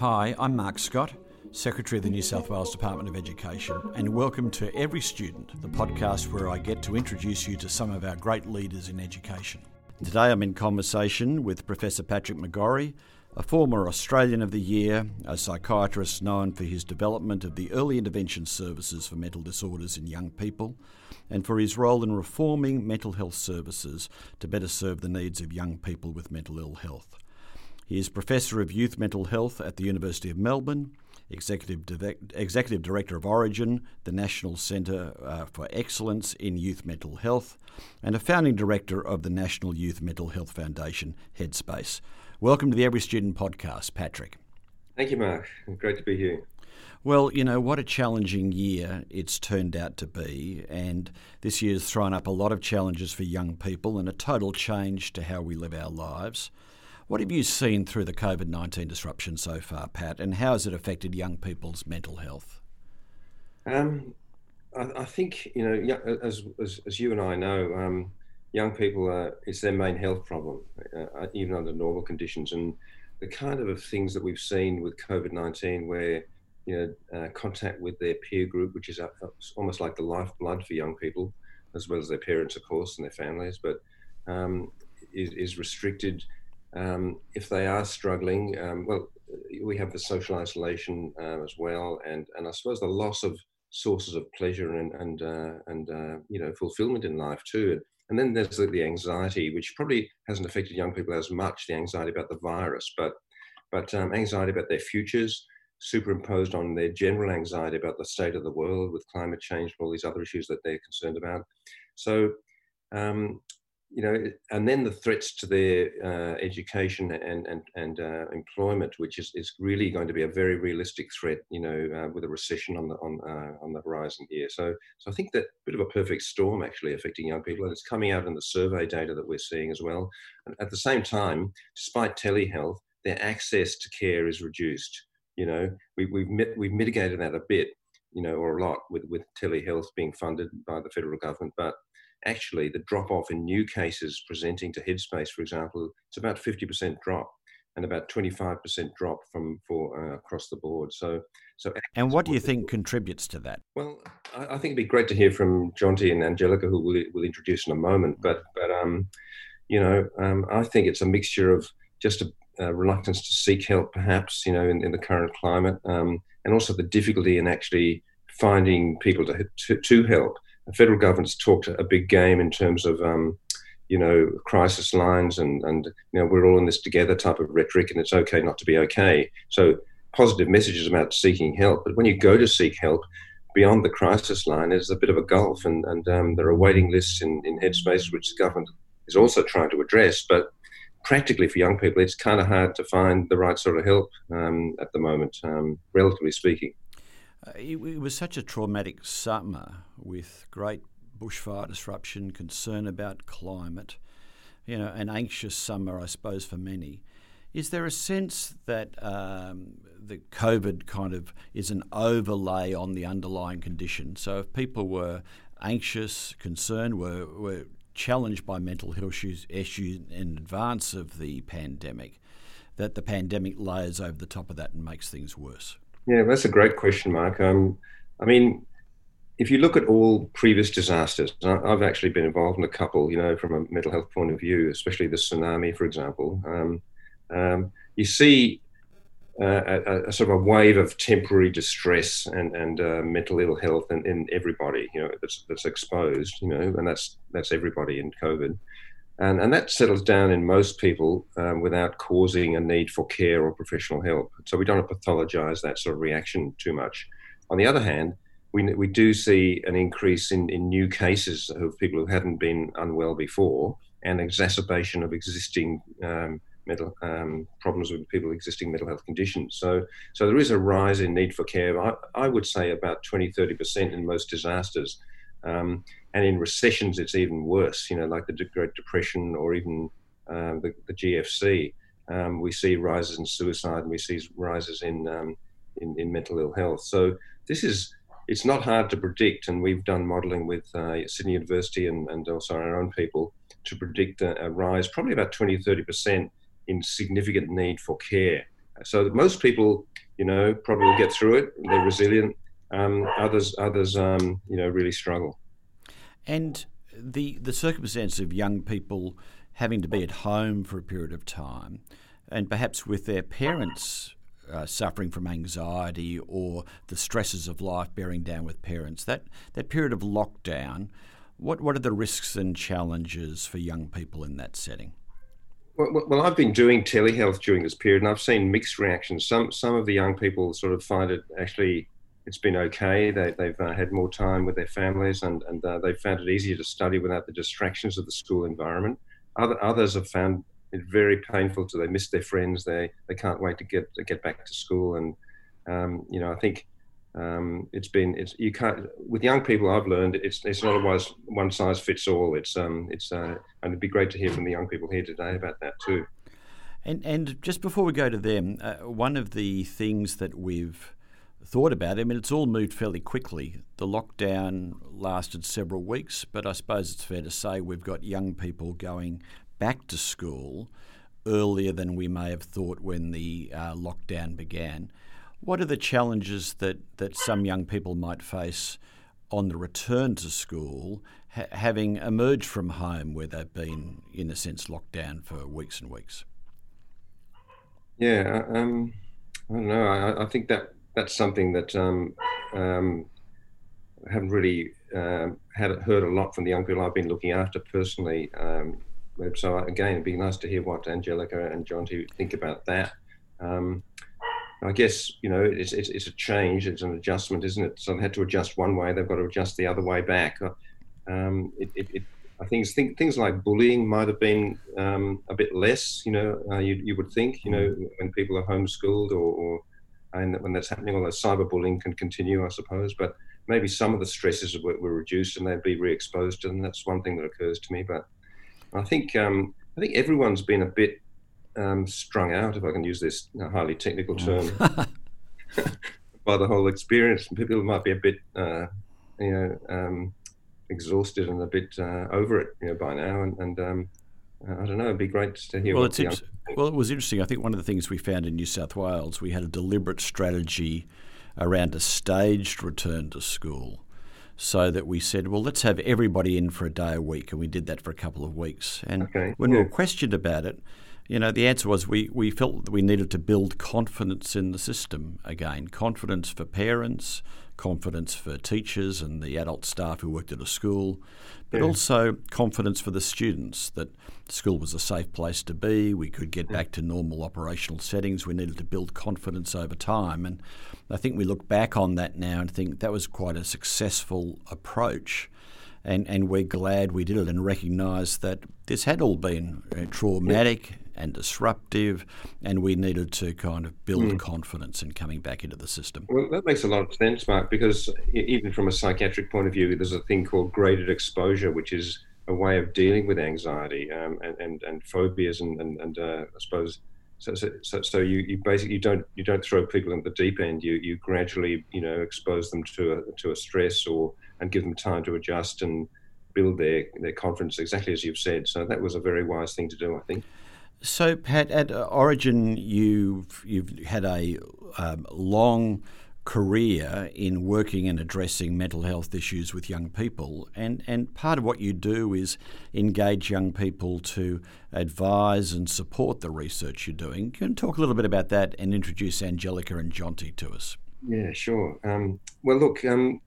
Hi, I'm Mark Scott, Secretary of the New South Wales Department of Education, and welcome to Every Student, the podcast where I get to introduce you to some of our great leaders in education. Today I'm in conversation with Professor Patrick McGorry, a former Australian of the Year, a psychiatrist known for his development of the early intervention services for mental disorders in young people, and for his role in reforming mental health services to better serve the needs of young people with mental ill health. He is Professor of Youth Mental Health at the University of Melbourne, Executive, Executive Director of Orygen, the National Centre uh, for Excellence in Youth Mental Health, and a founding director of the National Youth Mental Health Foundation, Headspace. Welcome to the Every Student podcast, Patrick. Thank you, Mark. Great to be here. Well, you know, what a challenging year it's turned out to be. And this year's thrown up a lot of challenges for young people and a total change to how we live our lives. What have you seen through the COVID 19 disruption so far, Pat, and how has it affected young people's mental health? Um, I, I, think, you know, as, as, as you and I know, um, young people are, it's their main health problem, uh, even under normal conditions. And the kind of things that we've seen with COVID 19, where you know, uh, contact with their peer group, which is uh, almost like the lifeblood for young people, as well as their parents, of course, and their families, but um, is, is, restricted. Um, if they are struggling, um, well, we have the social isolation uh, as well, and, and I suppose the loss of sources of pleasure and and uh, and uh, you know fulfillment in life too. And then there's the, anxiety, which probably hasn't affected young people as much, the anxiety about the virus, but, but um, anxiety about their futures, superimposed on their general anxiety about the state of the world with climate change and all these other issues that they're concerned about. So um, you know, and then the threats to their uh, education and and and uh, employment, which is, is really going to be a very realistic threat, you know, uh, with a recession on the on uh, on the horizon here. So so I think that bit of a perfect storm actually affecting young people, and it's coming out in the survey data that we're seeing as well. And at the same time, despite telehealth, their access to care is reduced. You know, we, we've mit- we've mitigated that a bit, you know, or a lot with with telehealth being funded by the federal government, but actually the drop off in new cases presenting to Headspace, for example, it's about 50% drop and about 25% drop from for uh, across the board. So, so. And what do you think contributes to that? Well, I, I, think it'd be great to hear from Jonty and Angelica, who we'll, we'll introduce in a moment. But, but um, you know, um, I think it's a mixture of just a, a, reluctance to seek help, perhaps, you know, in, in the current climate, um, and also the difficulty in actually finding people to, to, to help the federal government's talked a big game in terms of, um, you know, crisis lines and, and, you know, we're all in this together type of rhetoric and it's okay not to be okay. So positive messages about seeking help. But when you go to seek help, beyond the crisis line is a bit of a gulf and, and um, there are waiting lists in, in headspace which the government is also trying to address. But practically for young people, it's kind of hard to find the right sort of help um, at the moment, um, relatively speaking. Uh, it, it, was such a traumatic summer with great bushfire disruption, concern about climate, you know, an anxious summer, I suppose, for many. Is there a sense that um, the COVID kind of is an overlay on the underlying condition? So if people were anxious, concerned, were, were challenged by mental health issues, issues in advance of the pandemic, that the pandemic layers over the top of that and makes things worse? Yeah, that's a great question, Mark. Um, I mean, if you look at all previous disasters, I've actually been involved in a couple, you know, from a mental health point of view, especially the tsunami, for example. Um, um, you see uh, a, a, sort of a wave of temporary distress and, and uh, mental ill health in, in everybody, you know, that's, that's exposed, you know, and that's, that's everybody in COVID. And, and that settles down in most people um, without causing a need for care or professional help. So we don't pathologize that sort of reaction too much. On the other hand, we, we do see an increase in, in new cases of people who hadn't been unwell before and exacerbation of existing um, mental um, problems with people with existing mental health conditions. So, so there is a rise in need for care. I, I would say about 20, 30% in most disasters. Um, and in recessions, it's even worse. You know, like the Great Depression or even um, the, the, GFC. Um, we see rises in suicide and we see rises in, um, in, in mental ill health. So this is it's not hard to predict, and we've done modelling with uh, Sydney University and, and also our own people to predict a, a rise, probably about 20 30 percent in significant need for care So most people, you know, probably will get through it. They're resilient. Um, others, others, um, you know, really struggle. And the the circumstance of young people having to be at home for a period of time, and perhaps with their parents uh, suffering from anxiety or the stresses of life bearing down with parents, that that period of lockdown, what what are the risks and challenges for young people in that setting? Well, well, I've been doing telehealth during this period, and I've seen mixed reactions. Some some of the young people sort of find it actually it's been okay. They, have uh, had more time with their families, and and uh, they've found it easier to study without the distractions of the school environment. Other others have found it very painful to they miss their friends. They they can't wait to get to get back to school, and um, you know I think um, it's been it's you can't with young people I've learned it's it's not always one size fits all. It's um it's uh, and it'd be great to hear from the young people here today about that too. And and just before we go to them, uh, one of the things that we've thought about, it. I mean, it's all moved fairly quickly. The lockdown lasted several weeks, but I suppose it's fair to say we've got young people going back to school earlier than we may have thought when the uh, lockdown began. What are the challenges that, that some young people might face on the return to school, ha- having emerged from home where they've been, in a sense, locked down for weeks and weeks? Yeah, um, I don't know. I, I, think that that's something that um, um, I haven't really um, had heard a lot from the young people I've been looking after personally. Um, so again, it'd be nice to hear what Angelica and Jonty think about that. Um, I guess you know it's, it's, it's a change, it's an adjustment, isn't it? So they had to adjust one way, they've got to adjust the other way back. Uh, um, it, it, it, I think things like bullying might have been a bit less. You know, uh, you, you would think. You know, when people are homeschooled or, or and when that's happening, although cyberbullying can continue, I suppose. But maybe some of the stresses were, were reduced and they'd be re-exposed, and that's one thing that occurs to me. But I think um, I think everyone's been a bit um, strung out, if I can use this highly technical term, by the whole experience. People might be a bit, uh, you know, um, exhausted and a bit uh, over it, you know, by now. And, and um, I don't know. It'd be great to hear. Well, it's young... well, it was interesting. I think one of the things we found in New South Wales, we had a deliberate strategy around a staged return to school so that we said, well, let's have everybody in for a day a week. And we did that for a couple of weeks. And okay, when yeah. we were questioned about it, you know, the answer was we, we felt that we needed to build confidence in the system again confidence for parents, confidence for teachers and the adult staff who worked at a school, but yeah. also confidence for the students that school was a safe place to be. We could get back to normal operational settings. We needed to build confidence over time. And I think we look back on that now and think that was quite a successful approach and, and we're glad we did it and recognise that this had all been uh, traumatic and disruptive, and we needed to kind of build mm. confidence in coming back into the system. Well, that makes a lot of sense, Mark, because even from a psychiatric point of view, there's a thing called graded exposure, which is a way of dealing with anxiety um, and, and, and phobias and, and, and uh, I suppose so, so, so, you, you basically you don't you don't throw people in the deep end. You you gradually you know expose them to a to a stress or and give them time to adjust and build their their confidence exactly as you've said. So that was a very wise thing to do, I think. So Pat, at Orygen, you've you've had a um, long career in working and addressing mental health issues with young people. And, and part of what you do is engage young people to advise and support the research you're doing. Can you talk a little bit about that and introduce Angelica and Jonty to us? Yeah, sure. Um, well, look, um,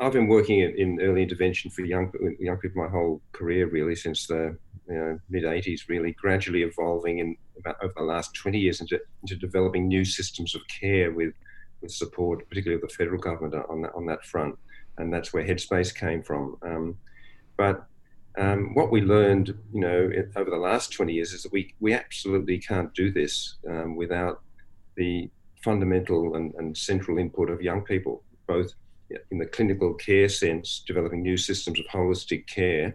I've been working in, early intervention for young young people my whole career, really, since the you know, mid 80s, really, gradually evolving in about over the last 20 years into, into developing new systems of care with with support, particularly of the federal government on that on that front, and that's where Headspace came from. Um, but um, what we learned, you know, over the last 20 years is that we we absolutely can't do this um, without the fundamental and, and central input of young people, both in the clinical care sense, developing new systems of holistic care,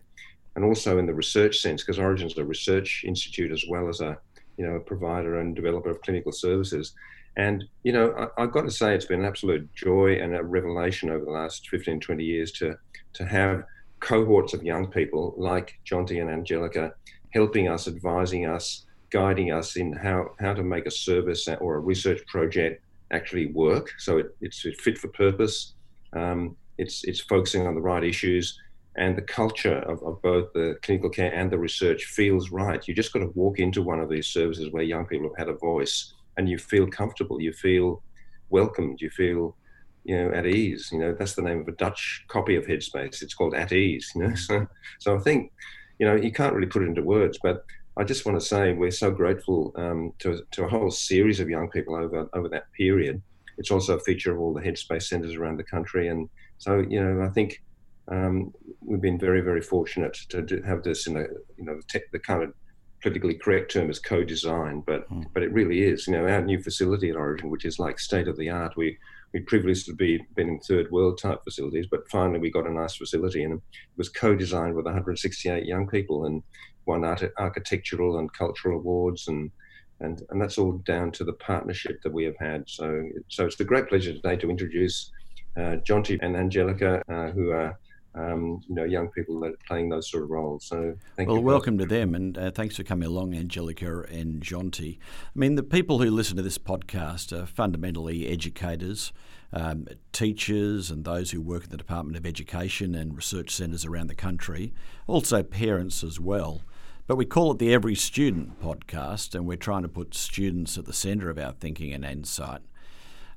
and also in the research sense, because Orygen is a research institute as well as a you know a provider and developer of clinical services. And, you know, I, have got to say it's been an absolute joy and a revelation over the last 15, 20 years to, to have cohorts of young people like Jonty and Angelica helping us, advising us, guiding us in how, how to make a service or a research project actually work. So it, it's fit for purpose. Um, it's, it's focusing on the right issues and the culture of, of both the clinical care and the research feels right. You just got to walk into one of these services where young people have had a voice and you feel comfortable, you feel welcomed, you feel you know at ease. You know that's the name of a Dutch copy of Headspace. It's called At Ease. You know, so so I think you know you can't really put it into words, but I just want to say we're so grateful um, to to a whole series of young people over over that period. It's also a feature of all the Headspace centres around the country, and so you know I think um, we've been very very fortunate to do, have this in a you know the, the kind of politically correct term is co-design, but mm. but it really is. You know, our new facility at Orygen, which is like state of the art. We we privileged to be been in third world type facilities, but finally we got a nice facility, and it was co-designed with 168 young people, and won art- architectural and cultural awards, and and and that's all down to the partnership that we have had. So so it's a great pleasure today to introduce uh, Jonty and Angelica, uh, who are um, you know, young people that are playing those sort of roles. So, well, welcome to them, and uh, thanks for coming along, Angelica and Jonty. I mean, the people who listen to this podcast are fundamentally educators, um, teachers, and those who work in the Department of Education and research centres around the country, also parents as well. But we call it the Every Student podcast, and we're trying to put students at the centre of our thinking and insight.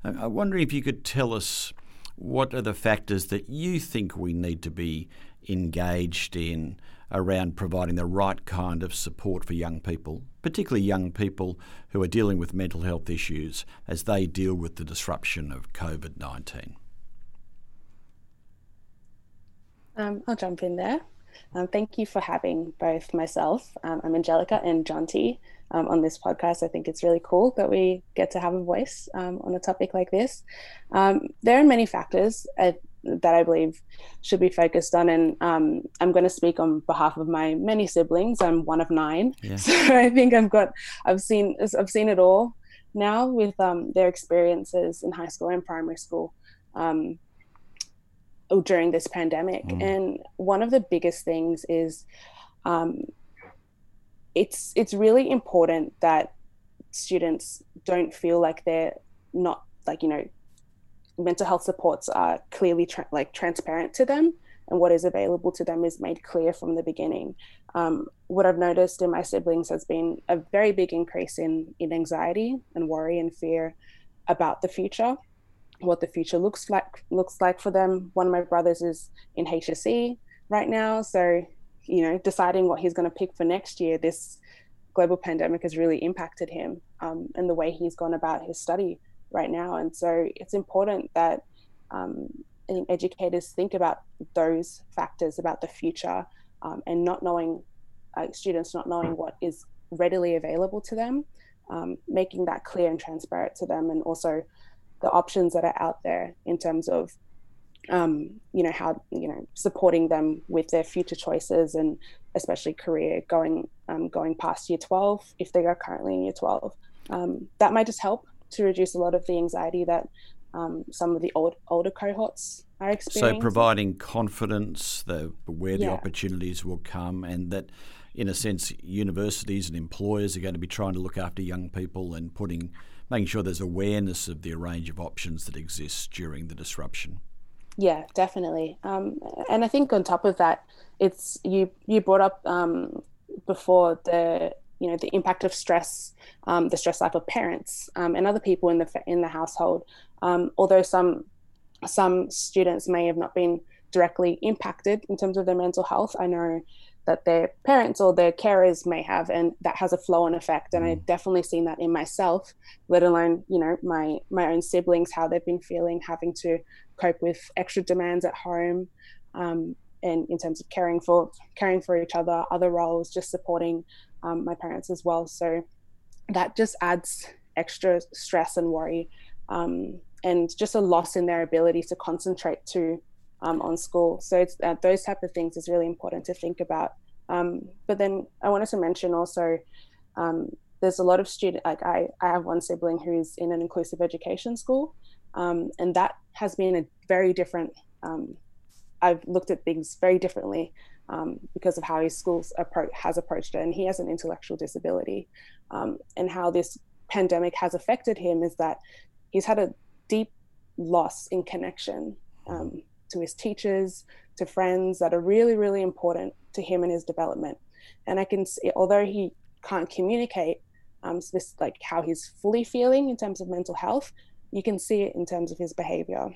I'm wondering if you could tell us what are the factors that you think we need to be engaged in around providing the right kind of support for young people, particularly young people who are dealing with mental health issues as they deal with the disruption of COVID 19? Um, I'll jump in there. Um, thank you for having both myself, um, I'm Angelica, and Jonty um, on this podcast. I think it's really cool that we get to have a voice um, on a topic like this. Um, there are many factors uh, that I believe should be focused on, and um, I'm going to speak on behalf of my many siblings. I'm one of nine, yeah. so I think I've got I've seen I've seen it all now with um, their experiences in high school and primary school. Um, during this pandemic. Mm. And one of the biggest things is um, it's it's really important that students don't feel like they're not like you know mental health supports are clearly tra- like transparent to them and what is available to them is made clear from the beginning. Um, what i've noticed in my siblings has been a very big increase in in anxiety and worry and fear about the future what the future looks like looks like for them. One of my brothers is in hsc right now so you know, deciding what he's going to pick for next year, this global pandemic has really impacted him um, and the way he's gone about his study right now. And so it's important that um, educators think about those factors about the future um, and not knowing, uh, students not knowing what is readily available to them, um, making that clear and transparent to them, and also the options that are out there in terms of um, you know how you know supporting them with their future choices and especially career going um, going past year 12 if they are currently in year 12 um, that might just help to reduce a lot of the anxiety that um, some of the old, older cohorts are experiencing. so providing confidence the, where the yeah. opportunities will come and that in a sense universities and employers are going to be trying to look after young people and putting making sure there's awareness of the range of options that exist during the disruption yeah, definitely. Um, and I think on top of that, it's you you brought up um, before the you know the impact of stress, um, the stress life of parents um, and other people in the in the household. Um, although some some students may have not been directly impacted in terms of their mental health, I know that their parents or their carers may have, and that has a flow-on effect. And I've mm. definitely seen that in myself, let alone you know my my own siblings, how they've been feeling, having to cope with extra demands at home, um, and in terms of caring for caring for each other, other roles, just supporting um, my parents as well. So that just adds extra stress and worry, um, and just a loss in their ability to concentrate to um, on school. So uh, those type of things is really important to think about. Um, but then I wanted to mention also um, there's a lot of student like I, I have one sibling who's in an inclusive education school um, and that has been a very different um, I've looked at things very differently um, because of how his school appro- has approached it. And he has an intellectual disability. Um, and how this pandemic has affected him is that he's had a deep loss in connection um, to his teachers, to friends that are really, really important to him and his development. And I can see, although he can't communicate um, this, like how he's fully feeling in terms of mental health, you can see it in terms of his behavior.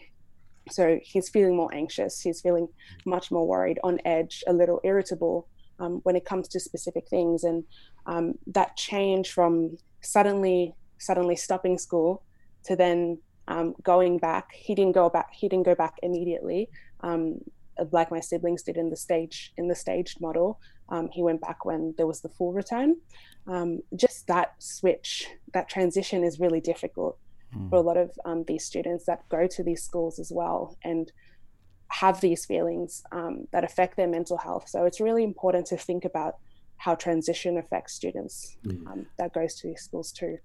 So he's feeling more anxious, he's feeling much more worried, on edge, a little irritable um, when it comes to specific things. And um, that change from suddenly, suddenly stopping school to then um, going back, he didn't go back, he didn't go back immediately. Um, like my siblings did in the stage in the staged model, um, he went back when there was the full return. Um, just that switch, that transition is really difficult mm. for a lot of um, these students that go to these schools as well and have these feelings um, that affect their mental health. So it's really important to think about how transition affects students mm. that goes to these schools too.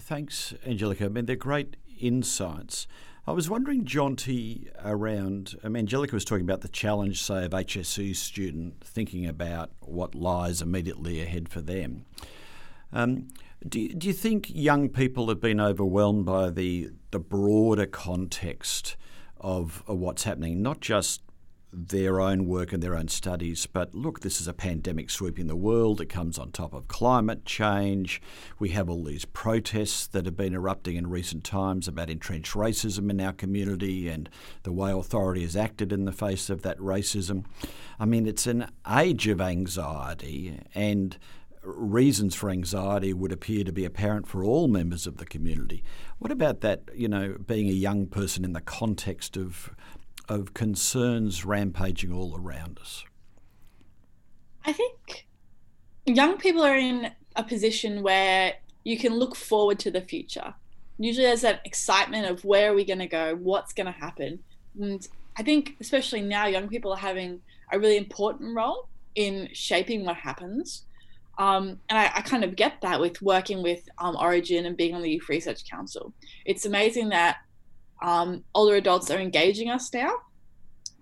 Thanks, Angelica. I mean, they're great insights. I was wondering, Jonty, around. I mean, Angelica was talking about the challenge, say, of HSC student thinking about what lies immediately ahead for them. Um, do, do you think young people have been overwhelmed by the the broader context of, of what's happening, not just their own work and their own studies. But look, this is a pandemic sweeping the world. It comes on top of climate change. We have all these protests that have been erupting in recent times about entrenched racism in our community and the way authority has acted in the face of that racism. I mean, it's an age of anxiety and reasons for anxiety would appear to be apparent for all members of the community. What about that, you know, being a young person in the context of of concerns rampaging all around us? I think young people are in a position where you can look forward to the future. Usually there's that excitement of where are we going to go, what's going to happen. And I think, especially now, young people are having a really important role in shaping what happens. Um, and I, I, kind of get that with working with um, Orygen and being on the Youth Research Council. It's amazing that um, older adults are engaging us now.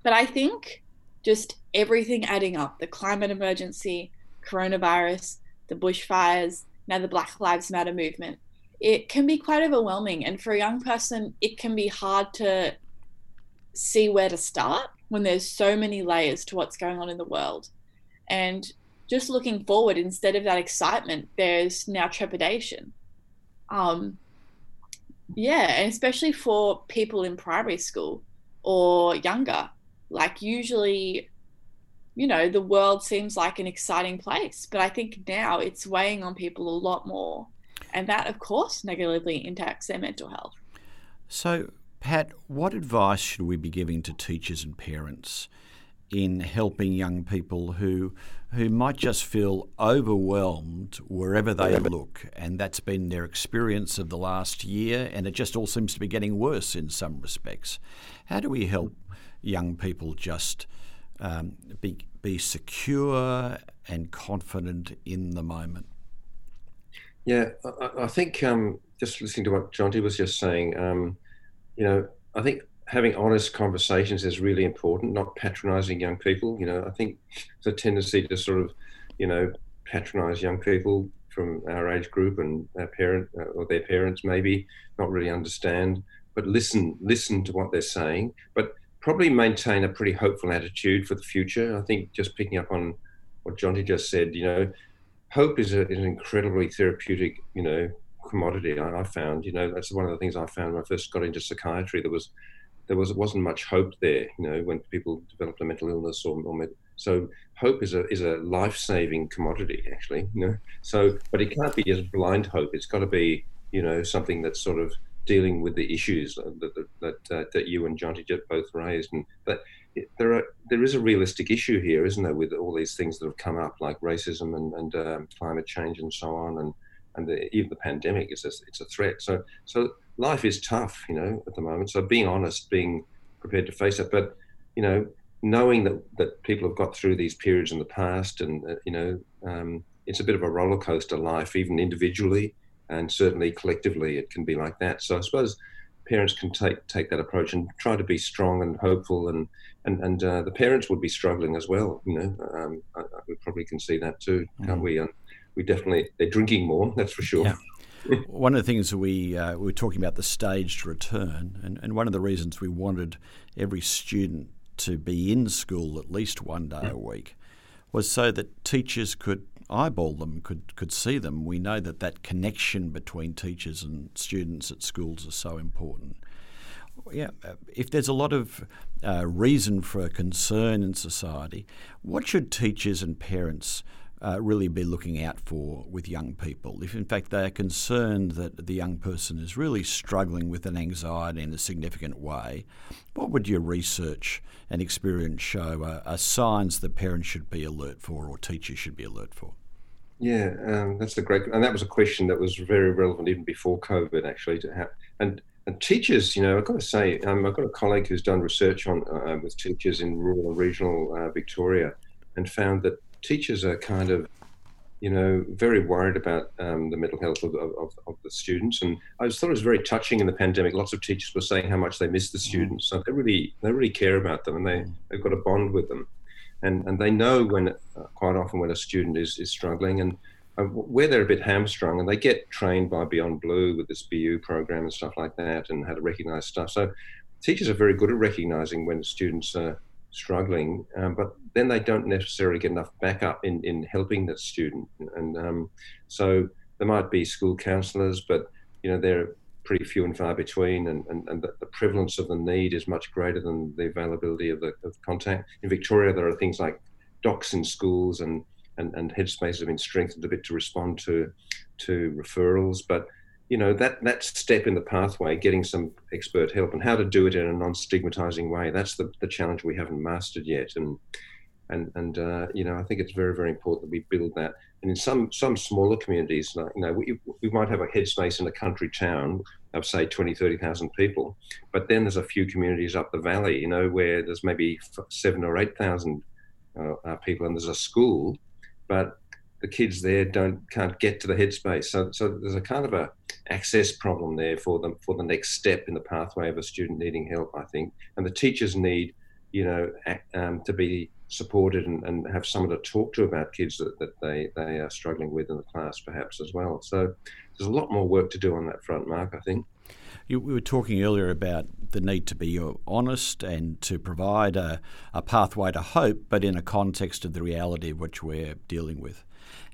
But I think just everything adding up the climate emergency, coronavirus, the bushfires, now the Black Lives Matter movement it can be quite overwhelming. And for a young person, it can be hard to see where to start when there's so many layers to what's going on in the world. And just looking forward, instead of that excitement, there's now trepidation. Um, yeah, and especially for people in primary school or younger. Like, usually, you know, the world seems like an exciting place, but I think now it's weighing on people a lot more. And that, of course, negatively impacts their mental health. So, Pat, what advice should we be giving to teachers and parents in helping young people who who might just feel overwhelmed wherever they look. And that's been their experience of the last year and it just all seems to be getting worse in some respects. How do we help young people just um, be be secure and confident in the moment? Yeah I, I think um, just listening to what Jonty was just saying um, you know I think having honest conversations is really important, not patronizing young people. You know, I think the tendency to sort of, you know, patronize young people from our age group and our parent uh, or their parents maybe not really understand, but listen, listen to what they're saying, but probably maintain a pretty hopeful attitude for the future. I think just picking up on what Jonty just said, you know, hope is, a, is an incredibly therapeutic, you know, commodity. I, I, found, you know, that's one of the things I found when I first got into psychiatry. There was there was wasn't much hope there. You know, when people developed a mental illness or, or so hope is a is a life saving commodity actually. You know, so but it can't be just blind hope. It's got to be you know something that's sort of dealing with the issues that that that, uh, that you and Jonty both raised, and that there are there is a realistic issue here, isn't there, with all these things that have come up like racism and and um, climate change and so on, and and the, even the pandemic is a, it's a threat. So so life is tough, you know, at the moment. So being honest, being prepared to face it, but you know, knowing that that people have got through these periods in the past, and uh, you know, um, it's a bit of a roller coaster life, even individually and certainly collectively, it can be like that. So I suppose parents can take take that approach and try to be strong and hopeful and and and uh, the parents would be struggling as well. You know, um, I, I, we probably can see that too, can't mm. we? And we definitely they're drinking more. That's for sure. Yeah. One of the things we uh, we were talking about the staged return, and, and one of the reasons we wanted every student to be in school at least one day a week was so that teachers could eyeball them, could could see them. We know that that connection between teachers and students at schools is so important. Yeah, uh, if there's a lot of uh, reason for concern in society, what should teachers and parents uh, really be looking out for with young people? If in fact they are concerned that the young person is really struggling with an anxiety in a significant way, what would your research and experience show are, are signs that parents should be alert for or teachers should be alert for? Yeah, um, that's a great, and that was a question that was very relevant even before COVID, actually. To have and, and teachers, you know, I've got to say, um, I've got a colleague who's done research on uh, with teachers in rural and regional uh, Victoria, and found that teachers are kind of, you know, very worried about um, the mental health of, of, of, the students. And I just thought it was very touching in the pandemic. Lots of teachers were saying how much they miss the mm. students. So they really, they really care about them, and they, mm. they've got a bond with them, and and they know when uh, quite often when a student is is struggling and. Uh, where they're a bit hamstrung, and they get trained by Beyond Blue with this Be You program and stuff like that, and how to recognise stuff. So, teachers are very good at recognising when students are struggling, um, but then they don't necessarily get enough backup in, in helping the student. And um, so there might be school counsellors, but you know they're pretty few and far between, and, and, and the, prevalence of the need is much greater than the availability of the of contact. In Victoria, there are things like docs in schools and and, and headspace have been strengthened a bit to respond to to referrals, but you know that that step in the pathway, getting some expert help, and how to do it in a non-stigmatizing way. That's the, the challenge we haven't mastered yet, and and and uh, you know I think it's very very important that we build that. And in some some smaller communities, you know, we, we might have a headspace in a country town of say 20, 30,000 people, but then there's a few communities up the valley, you know, where there's maybe seven or eight thousand uh, uh, people, and there's a school, but the kids there don't can't get to the headspace. So, so there's a kind of a access problem there for them for the next step in the pathway of a student needing help. I think, and the teachers need, you know, um, to be supported and, and have someone to talk to about kids that, that they they are struggling with in the class, perhaps as well. So there's a lot more work to do on that front, Mark. I think. You, we were talking earlier about the need to be honest and to provide a, a pathway to hope, but in a context of the reality which we're dealing with.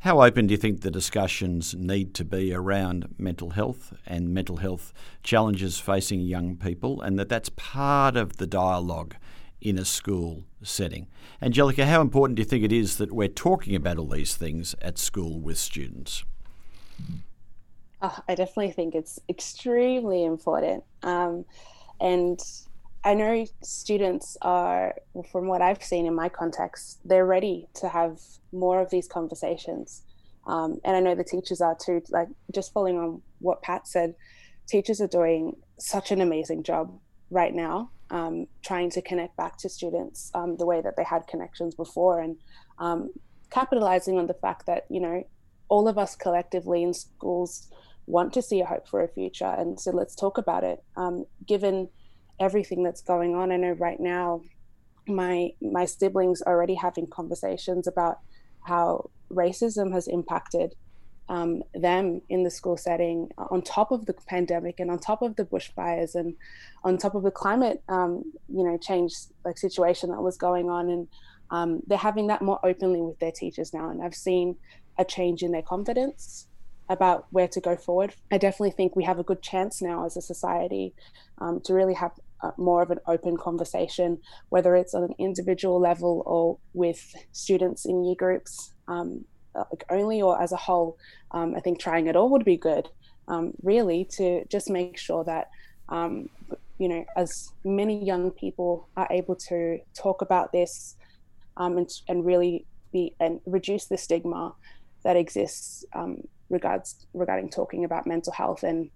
How open do you think the discussions need to be around mental health and mental health challenges facing young people, and that that's part of the dialogue in a school setting? Angelica, how important do you think it is that we're talking about all these things at school with students? Oh, I definitely think it's extremely important. Um, and I know students are, from what I've seen in my context, they're ready to have more of these conversations. Um, and I know the teachers are too. Like just following on what Pat said, teachers are doing such an amazing job right now, um, trying to connect back to students um, the way that they had connections before, and um, capitalizing on the fact that you know all of us collectively in schools want to see a hope for a future, and so let's talk about it. Um, given everything that's going on. I know right now my my siblings are already having conversations about how racism has impacted um, them in the school setting on top of the pandemic and on top of the bushfires and on top of the climate um, you know change like situation that was going on. And um, they're having that more openly with their teachers now. And i've seen a change in their confidence about where to go forward. I definitely think we have a good chance now as a society um, to really have uh, more of an open conversation, whether it's on an individual level or with students in year groups, um, uh, like only or as a whole. Um, I think trying it all would be good, um, really, to just make sure that um, you know, as many young people are able to talk about this um, and, and really be and reduce the stigma that exists um, regards regarding talking about mental health and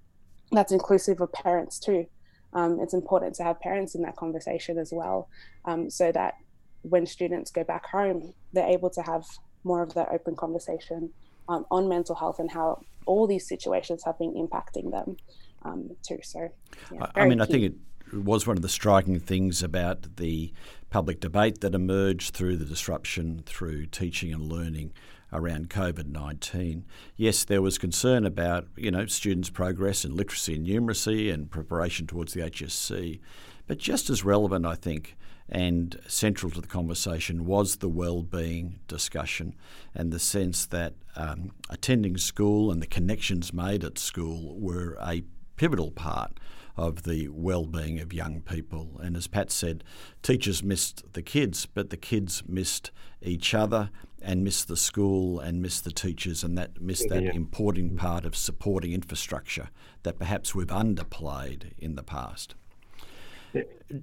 that's inclusive of parents too um, it's important to have parents in that conversation as well, um, so that when students go back home, they're able to have more of that open conversation um, on mental health and how all these situations have been impacting them um, too. So, yeah, I mean, key. I think it was one of the striking things about the public debate that emerged through the disruption through teaching and learning around COVID 19. Yes, there was concern about you know students' progress in literacy and numeracy and preparation towards the HSC, but just as relevant, I think, and central to the conversation was the well-being discussion and the sense that um, attending school and the connections made at school were a pivotal part of the well-being of young people. And as Pat said, teachers missed the kids, but the kids missed each other and miss the school and miss the teachers and that missed that yeah. important part of supporting infrastructure that perhaps we've underplayed in the past.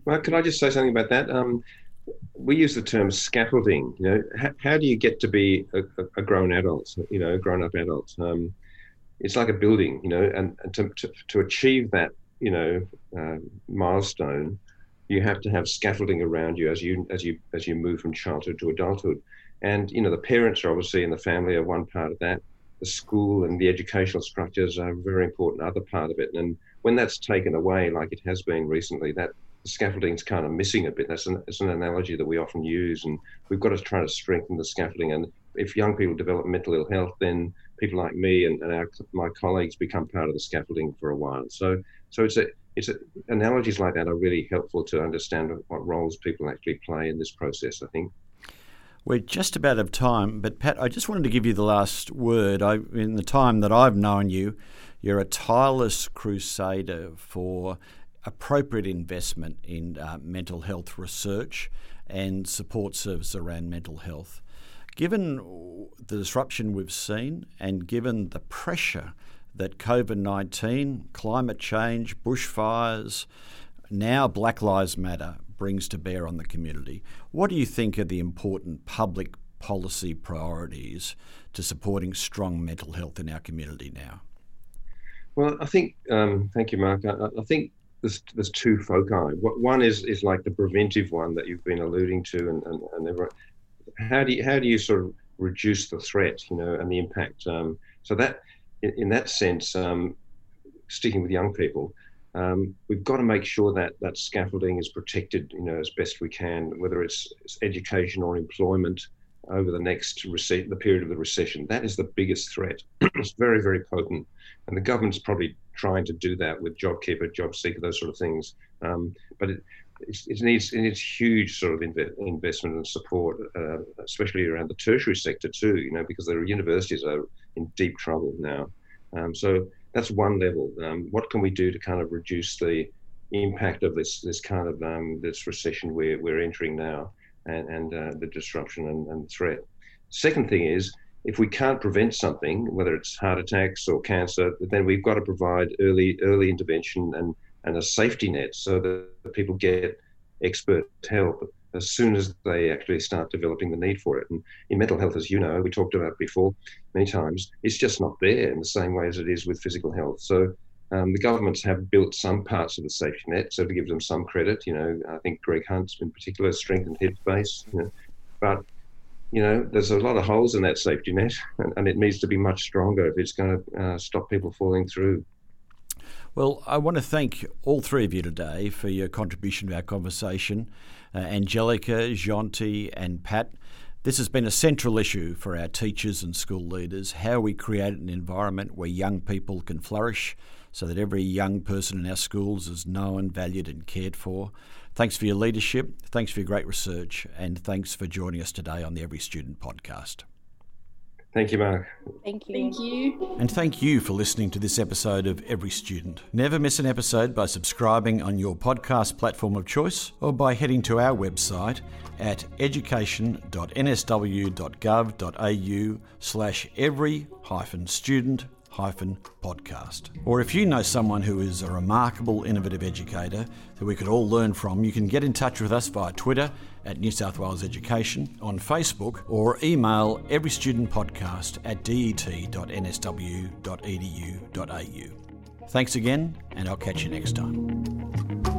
Well, can I just say something about that? Um, we use the term scaffolding. You know, how, how do you get to be a, a, grown adult? You know, a grown-up adult. Um, it's like a building. You know, and, and to, to, to achieve that, you know, uh, milestone, you have to have scaffolding around you as you as you as you move from childhood to adulthood. And you know, the parents are obviously in the family are one part of that. The school and the educational structures are a very important other part of it. And when that's taken away, like it has been recently, that scaffolding's kind of missing a bit. That's an, that's an analogy that we often use, and we've got to try to strengthen the scaffolding. And if young people develop mental ill health, then people like me and, and our, my colleagues become part of the scaffolding for a while. So, so it's a it's a, analogies like that are really helpful to understand what roles people actually play in this process. I think. We're just about out of time, but Pat, I just wanted to give you the last word. I, in the time that I've known you, you're a tireless crusader for appropriate investment in uh, mental health research and support service around mental health. Given the disruption we've seen and given the pressure that COVID 19, climate change, bushfires, now Black Lives Matter brings to bear on the community, what do you think are the important public policy priorities to supporting strong mental health in our community now? Well, I think, um, thank you, Mark. I, I, think there's there's two foci. One is is like the preventive one that you've been alluding to, and and, and everyone, how do you how do you sort of reduce the threat, you know, and the impact? Um, so that in, in that sense, um, sticking with young people, um, we've got to make sure that that scaffolding is protected, you know, as best we can, whether it's, it's education or employment over the next rece- the period of the recession. That is the biggest threat. it's very very potent, and the government's probably trying to do that with JobKeeper, JobSeeker, those sort of things. Um, but it, it, needs it needs huge sort of inve- investment and support, uh, especially around the tertiary sector too. You know, because the universities are in deep trouble now. Um, so that's one level. Um, what can we do to kind of reduce the impact of this this kind of um, this recession we're we're entering now, and, and uh, the disruption and, and threat. Second thing is if we can't prevent something, whether it's heart attacks or cancer, then we've got to provide early early intervention and, and a safety net so that people get expert help as soon as they actually start developing the need for it. And in mental health, as you know, we talked about before many times, it's just not there in the same way as it is with physical health. So um, the governments have built some parts of the safety net, so to give them some credit, you know, I think Greg Hunt in particular strengthened Headspace, you know, but you know, there's a lot of holes in that safety net, and, and it needs to be much stronger if it's going to uh, stop people falling through. Well, I want to thank all three of you today for your contribution to our conversation. Uh, Angelica, Jonty, and Pat. This has been a central issue for our teachers and school leaders how we create an environment where young people can flourish so that every young person in our schools is known, valued, and cared for. Thanks for your leadership, thanks for your great research, and thanks for joining us today on the Every Student podcast. Thank you, Mark. Thank you. Thank you. And thank you for listening to this episode of Every Student. Never miss an episode by subscribing on your podcast platform of choice or by heading to our website at education.nsw.gov.au slash every hyphen student podcast. Or if you know someone who is a remarkable innovative educator that we could all learn from, you can get in touch with us via Twitter at New South Wales Education, on Facebook, or email everystudentpodcast at det.nsw.edu.au. Thanks again, and I'll catch you next time.